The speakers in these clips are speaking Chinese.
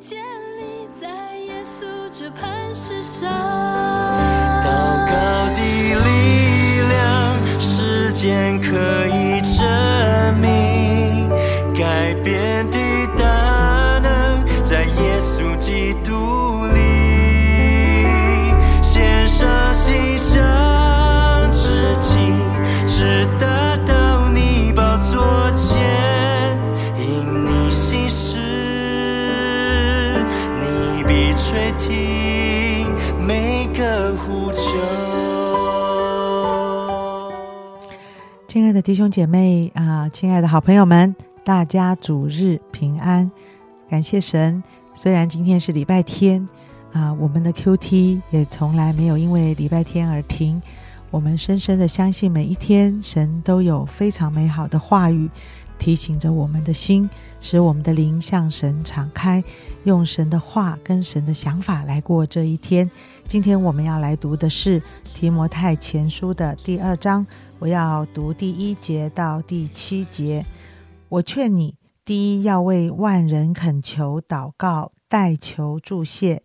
建立在耶稣这磐石上。的弟兄姐妹啊，亲爱的好朋友们，大家主日平安！感谢神，虽然今天是礼拜天啊，我们的 QT 也从来没有因为礼拜天而停。我们深深的相信，每一天神都有非常美好的话语提醒着我们的心，使我们的灵向神敞开，用神的话跟神的想法来过这一天。今天我们要来读的是提摩太前书的第二章。我要读第一节到第七节。我劝你，第一要为万人恳求、祷告、代求、祝谢；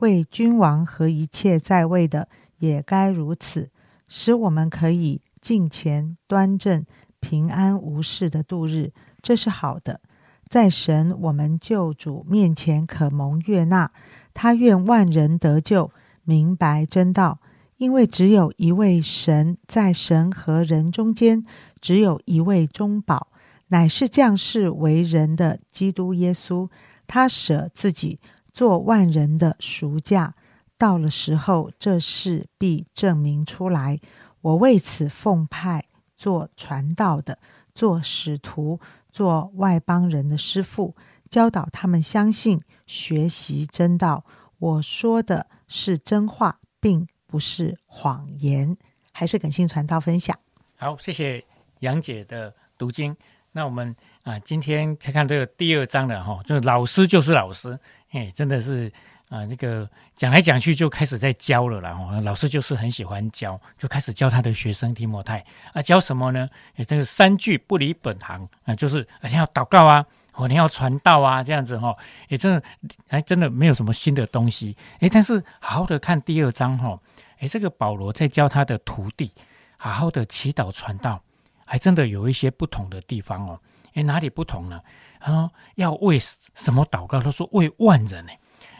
为君王和一切在位的，也该如此，使我们可以敬虔、端正、平安无事的度日。这是好的，在神我们救主面前可蒙悦纳。他愿万人得救，明白真道。因为只有一位神，在神和人中间，只有一位中保，乃是降世为人的基督耶稣。他舍自己做万人的赎价，到了时候，这事必证明出来。我为此奉派做传道的，做使徒，做外邦人的师傅，教导他们相信、学习真道。我说的是真话，并。不是谎言，还是耿信传道分享。好，谢谢杨姐的读经。那我们啊，今天才看这个第二章了哈，就是老师就是老师，哎，真的是啊，这个讲来讲去就开始在教了啦。哈，老师就是很喜欢教，就开始教他的学生提摩太啊，教什么呢？也这个三句不离本行啊，就是你要祷告啊，或你要传道啊，这样子哈，也真的哎，真的没有什么新的东西哎，但是好好的看第二章哈。哎，这个保罗在教他的徒弟好好的祈祷传道，还真的有一些不同的地方哦。哎，哪里不同呢？他说要为什么祷告？他说为万人呢。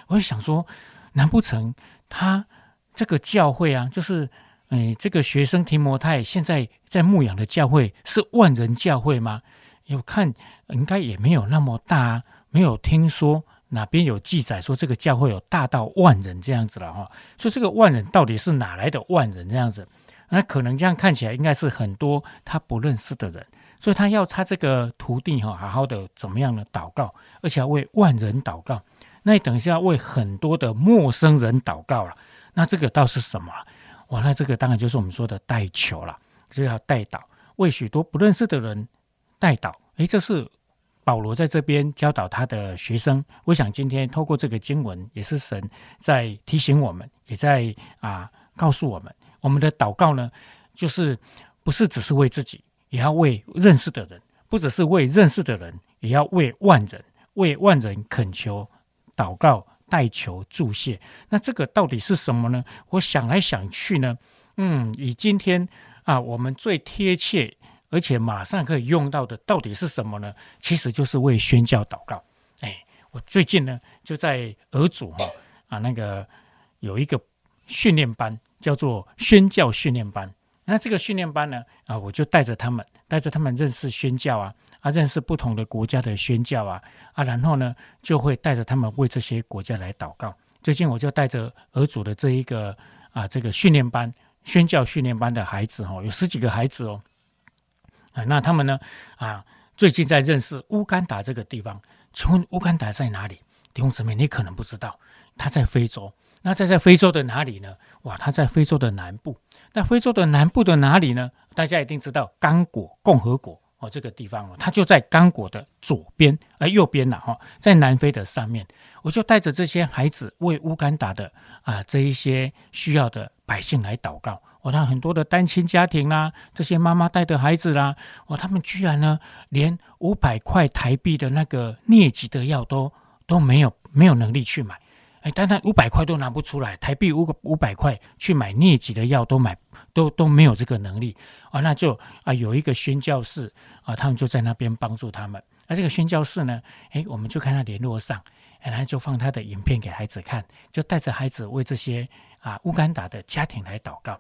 我就想说，难不成他这个教会啊，就是哎，这个学生提摩太现在在牧养的教会是万人教会吗？有看应该也没有那么大，没有听说。哪边有记载说这个教会有大到万人这样子了哈？所以这个万人到底是哪来的万人这样子？那可能这样看起来应该是很多他不认识的人，所以他要他这个徒弟哈好好的怎么样的祷告，而且为万人祷告。那你等一下为很多的陌生人祷告了，那这个倒是什么？哇，那这个当然就是我们说的代求了，就要代祷，为许多不认识的人代祷。诶，这是。保罗在这边教导他的学生，我想今天透过这个经文，也是神在提醒我们，也在啊告诉我们，我们的祷告呢，就是不是只是为自己，也要为认识的人；不只是为认识的人，也要为万人，为万人恳求、祷告、代求、助谢。那这个到底是什么呢？我想来想去呢，嗯，以今天啊，我们最贴切。而且马上可以用到的到底是什么呢？其实就是为宣教祷告。哎，我最近呢就在俄组哈啊那个有一个训练班，叫做宣教训练班。那这个训练班呢啊，我就带着他们，带着他们认识宣教啊，啊认识不同的国家的宣教啊啊，然后呢就会带着他们为这些国家来祷告。最近我就带着俄组的这一个啊这个训练班宣教训练班的孩子哈，有十几个孩子哦啊。那他们呢？啊，最近在认识乌干达这个地方。请问乌干达在哪里？弟兄姊妹，你可能不知道，它在非洲。那在在非洲的哪里呢？哇，它在非洲的南部。那非洲的南部的哪里呢？大家一定知道刚果共和国哦，这个地方哦，它就在刚果的左边，而右边呢，哈，在南非的上面。我就带着这些孩子为乌干达的啊这一些需要的百姓来祷告。我让很多的单亲家庭啦，这些妈妈带的孩子啦，哇，他们居然呢，连五百块台币的那个疟疾的药都都没有没有能力去买，哎，但他五百块都拿不出来，台币五五百块去买疟疾的药都买都都没有这个能力啊，那就啊有一个宣教士啊，他们就在那边帮助他们。那这个宣教士呢，哎，我们就看他联络上，然后就放他的影片给孩子看，就带着孩子为这些啊乌干达的家庭来祷告。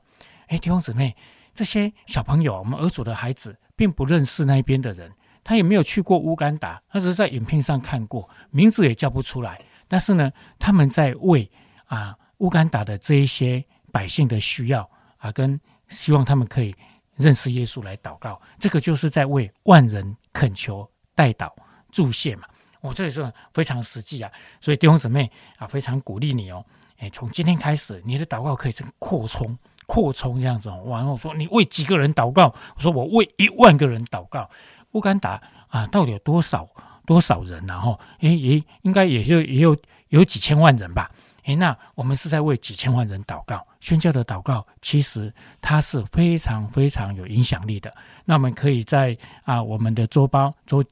哎，弟兄姊妹，这些小朋友，我们儿主的孩子，并不认识那边的人。他也没有去过乌干达，他只是在影片上看过，名字也叫不出来。但是呢，他们在为啊乌干达的这一些百姓的需要啊，跟希望他们可以认识耶稣来祷告，这个就是在为万人恳求、代祷、祝谢嘛。我这里是非常实际啊，所以弟兄姊妹啊，非常鼓励你哦。哎，从今天开始，你的祷告可以扩充、扩充这样子哦。完了，我说你为几个人祷告？我说我为一万个人祷告。乌干达啊，到底有多少多少人？然后，诶，也应该也就也有有几千万人吧？诶，那我们是在为几千万人祷告，宣教的祷告，其实它是非常非常有影响力的。那我们可以在啊我们的周包周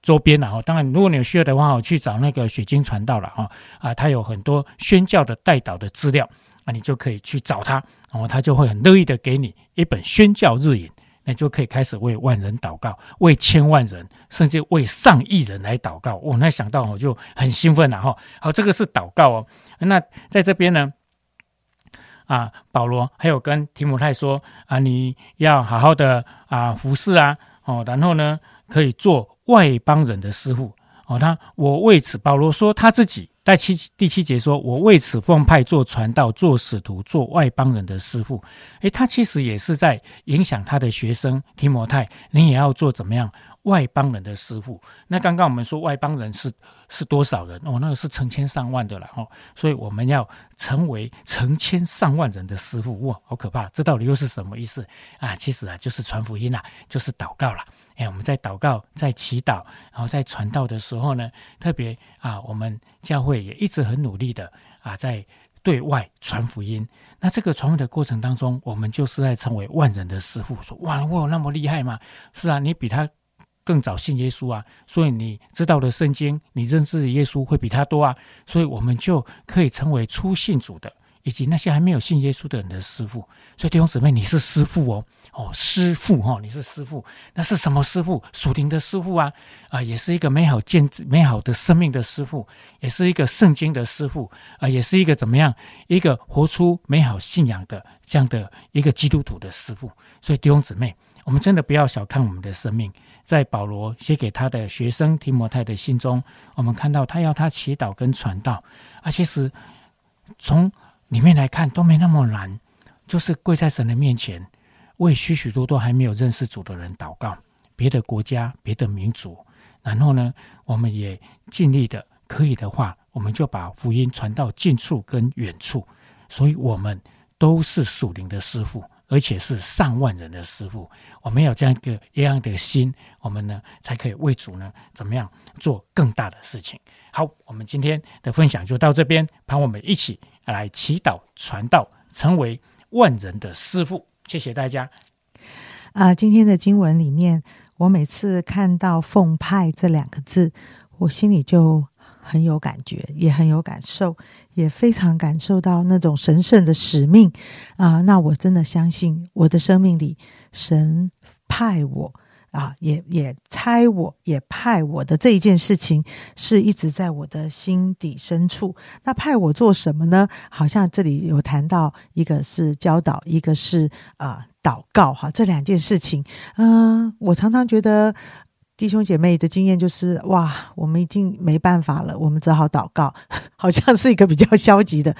周边然后，当然如果你有需要的话，我去找那个雪晶传道了啊啊，他有很多宣教的带导的资料啊，你就可以去找他，然后他就会很乐意的给你一本宣教日影。那就可以开始为万人祷告，为千万人，甚至为上亿人来祷告。我那想到我就很兴奋了哈。好，这个是祷告哦。那在这边呢，啊，保罗还有跟提姆泰说啊，你要好好的啊服侍啊，哦，然后呢可以做外邦人的师傅哦。他我为此，保罗说他自己。在七第七节说：“我为此奉派做传道、做使徒、做外邦人的师傅。”诶，他其实也是在影响他的学生提摩太，你也要做怎么样？外邦人的师傅，那刚刚我们说外邦人是是多少人哦？那个是成千上万的了哦，所以我们要成为成千上万人的师傅哇，好可怕！这到底又是什么意思啊？其实啊，就是传福音啦，就是祷告啦。哎，我们在祷告、在祈祷，然后在传道的时候呢，特别啊，我们教会也一直很努力的啊，在对外传福音。那这个传福音的过程当中，我们就是在成为万人的师傅。说哇，我有那么厉害吗？是啊，你比他。更早信耶稣啊，所以你知道的圣经，你认识的耶稣会比他多啊，所以我们就可以成为初信主的，以及那些还没有信耶稣的人的师傅。所以弟兄姊妹，你是师傅哦，哦，师傅哈，你是师傅，那是什么师傅？属灵的师傅啊，啊，也是一个美好见美好的生命的师傅，也是一个圣经的师傅啊，也是一个怎么样，一个活出美好信仰的这样的一个基督徒的师傅。所以弟兄姊妹，我们真的不要小看我们的生命。在保罗写给他的学生提摩太的信中，我们看到他要他祈祷跟传道，啊，其实从里面来看都没那么难，就是跪在神的面前，为许许多多还没有认识主的人祷告，别的国家、别的民族，然后呢，我们也尽力的，可以的话，我们就把福音传到近处跟远处，所以我们都是属灵的师傅。而且是上万人的师傅，我们有这样一个一样的心，我们呢才可以为主呢怎么样做更大的事情。好，我们今天的分享就到这边，盼我们一起来祈祷传道，成为万人的师傅。谢谢大家。啊，今天的经文里面，我每次看到“奉派”这两个字，我心里就。很有感觉，也很有感受，也非常感受到那种神圣的使命啊！那我真的相信，我的生命里，神派我啊，也也猜我，也派我的这一件事情，是一直在我的心底深处。那派我做什么呢？好像这里有谈到，一个是教导，一个是啊祷告，哈，这两件事情，嗯，我常常觉得。弟兄姐妹的经验就是，哇，我们已经没办法了，我们只好祷告，好像是一个比较消极的。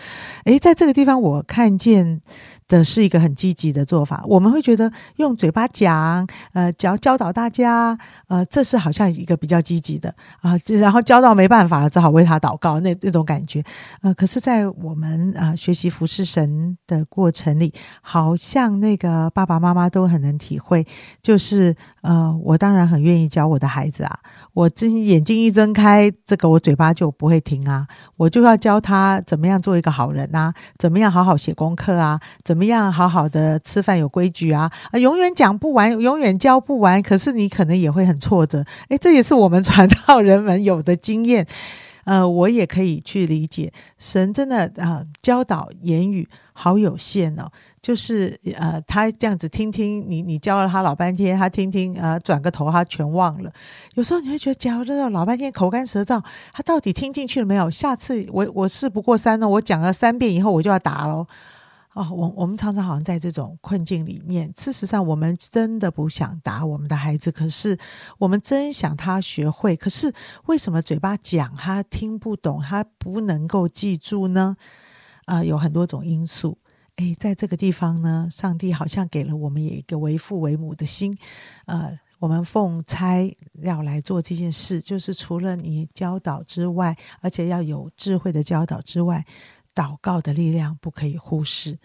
诶，在这个地方我看见。的是一个很积极的做法，我们会觉得用嘴巴讲，呃，教教导大家，呃，这是好像一个比较积极的啊，然后教到没办法了，只好为他祷告，那那种感觉，呃，可是，在我们啊学习服侍神的过程里，好像那个爸爸妈妈都很能体会，就是呃，我当然很愿意教我的孩子啊，我睁眼睛一睁开，这个我嘴巴就不会停啊，我就要教他怎么样做一个好人啊，怎么样好好写功课啊，怎么样好好的吃饭有规矩啊？啊，永远讲不完，永远教不完。可是你可能也会很挫折。诶，这也是我们传道人们有的经验。呃，我也可以去理解，神真的啊、教导言语好有限哦。就是呃，他这样子听听你，你教了他老半天，他听听呃，转个头他全忘了。有时候你会觉得教了老半天口干舌燥，他到底听进去了没有？下次我我事不过三呢，我讲了三遍以后我就要打喽。哦，我我们常常好像在这种困境里面，事实上我们真的不想打我们的孩子，可是我们真想他学会，可是为什么嘴巴讲他听不懂，他不能够记住呢？呃，有很多种因素。诶，在这个地方呢，上帝好像给了我们一个为父为母的心，呃。我们奉差要来做这件事，就是除了你教导之外，而且要有智慧的教导之外，祷告的力量不可以忽视。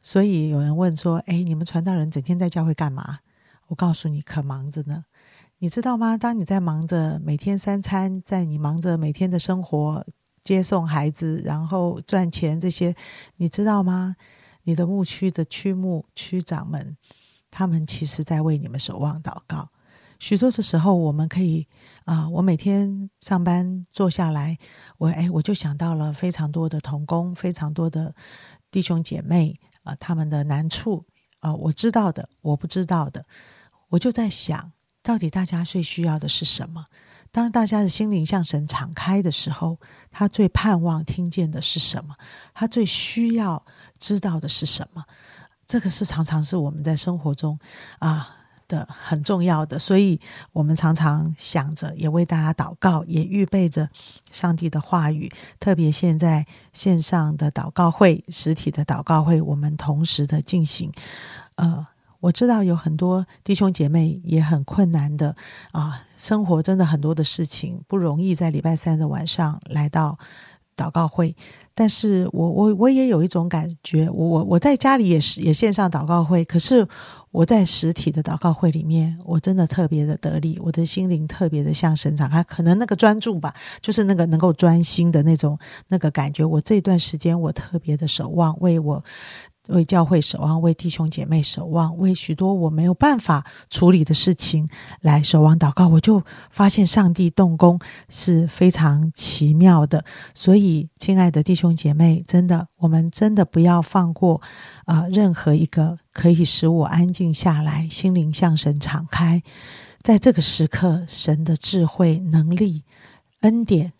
所以有人问说：“哎，你们传道人整天在教会干嘛？”我告诉你，可忙着呢。你知道吗？当你在忙着每天三餐，在你忙着每天的生活、接送孩子，然后赚钱这些，你知道吗？你的牧区的区牧区长们，他们其实在为你们守望祷告。许多的时候，我们可以啊、我每天上班坐下来，我哎，我就想到了非常多的童工，非常多的弟兄姐妹啊、他们的难处啊、我知道的，我不知道的，我就在想，到底大家最需要的是什么？当大家的心灵向神敞开的时候，他最盼望听见的是什么？他最需要知道的是什么？这个是常常是我们在生活中啊的很重要的，所以我们常常想着，也为大家祷告，也预备着上帝的话语。特别现在线上的祷告会、实体的祷告会，我们同时的进行。呃，我知道有很多弟兄姐妹也很困难的啊，生活真的很多的事情不容易，在礼拜三的晚上来到祷告会。但是我我我也有一种感觉，我我我在家里也是也线上祷告会，可是我在实体的祷告会里面，我真的特别的得力，我的心灵特别的向神敞开，可能那个专注吧，就是那个能够专心的那种那个感觉。我这段时间我特别的守望，为我。为教会守望，为弟兄姐妹守望，为许多我没有办法处理的事情来守望祷告，我就发现上帝动工是非常奇妙的。所以，亲爱的弟兄姐妹，真的，我们真的不要放过啊、任何一个可以使我安静下来、心灵向神敞开。在这个时刻，神的智慧、能力、恩典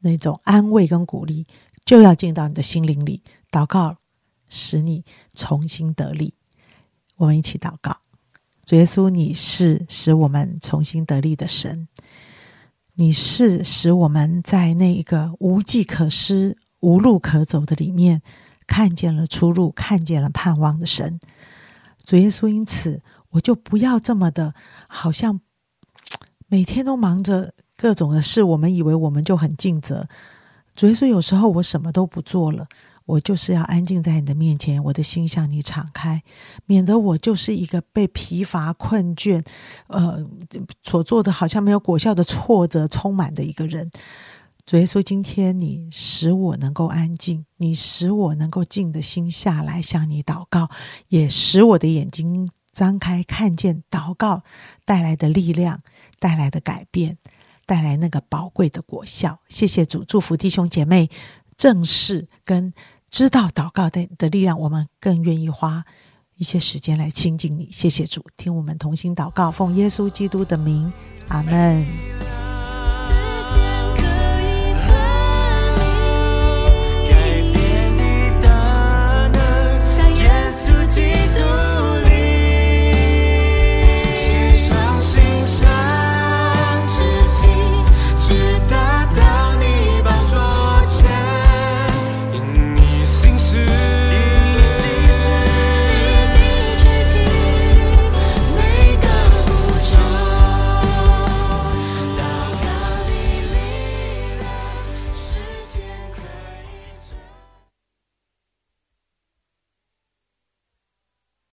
那种安慰跟鼓励，就要进到你的心灵里。祷告使你重新得力。我们一起祷告：主耶稣，你是使我们重新得力的神，你是使我们在那一个无计可施、无路可走的里面，看见了出路，看见了盼望的神。主耶稣，因此我就不要这么的，好像每天都忙着各种的事，我们以为我们就很尽责。主耶稣，有时候我什么都不做了。我就是要安静在你的面前，我的心向你敞开，免得我就是一个被疲乏、困倦，呃，所做的好像没有果效的挫折充满的一个人。主耶稣，今天你使我能够安静，你使我能够静的心下来向你祷告，也使我的眼睛张开，看见祷告带来的力量，带来的改变，带来那个宝贵的果效。谢谢主，祝福弟兄姐妹。正视跟知道祷告的的力量，我们更愿意花一些时间来亲近你。谢谢主，听我们同心祷告，奉耶稣基督的名，阿门。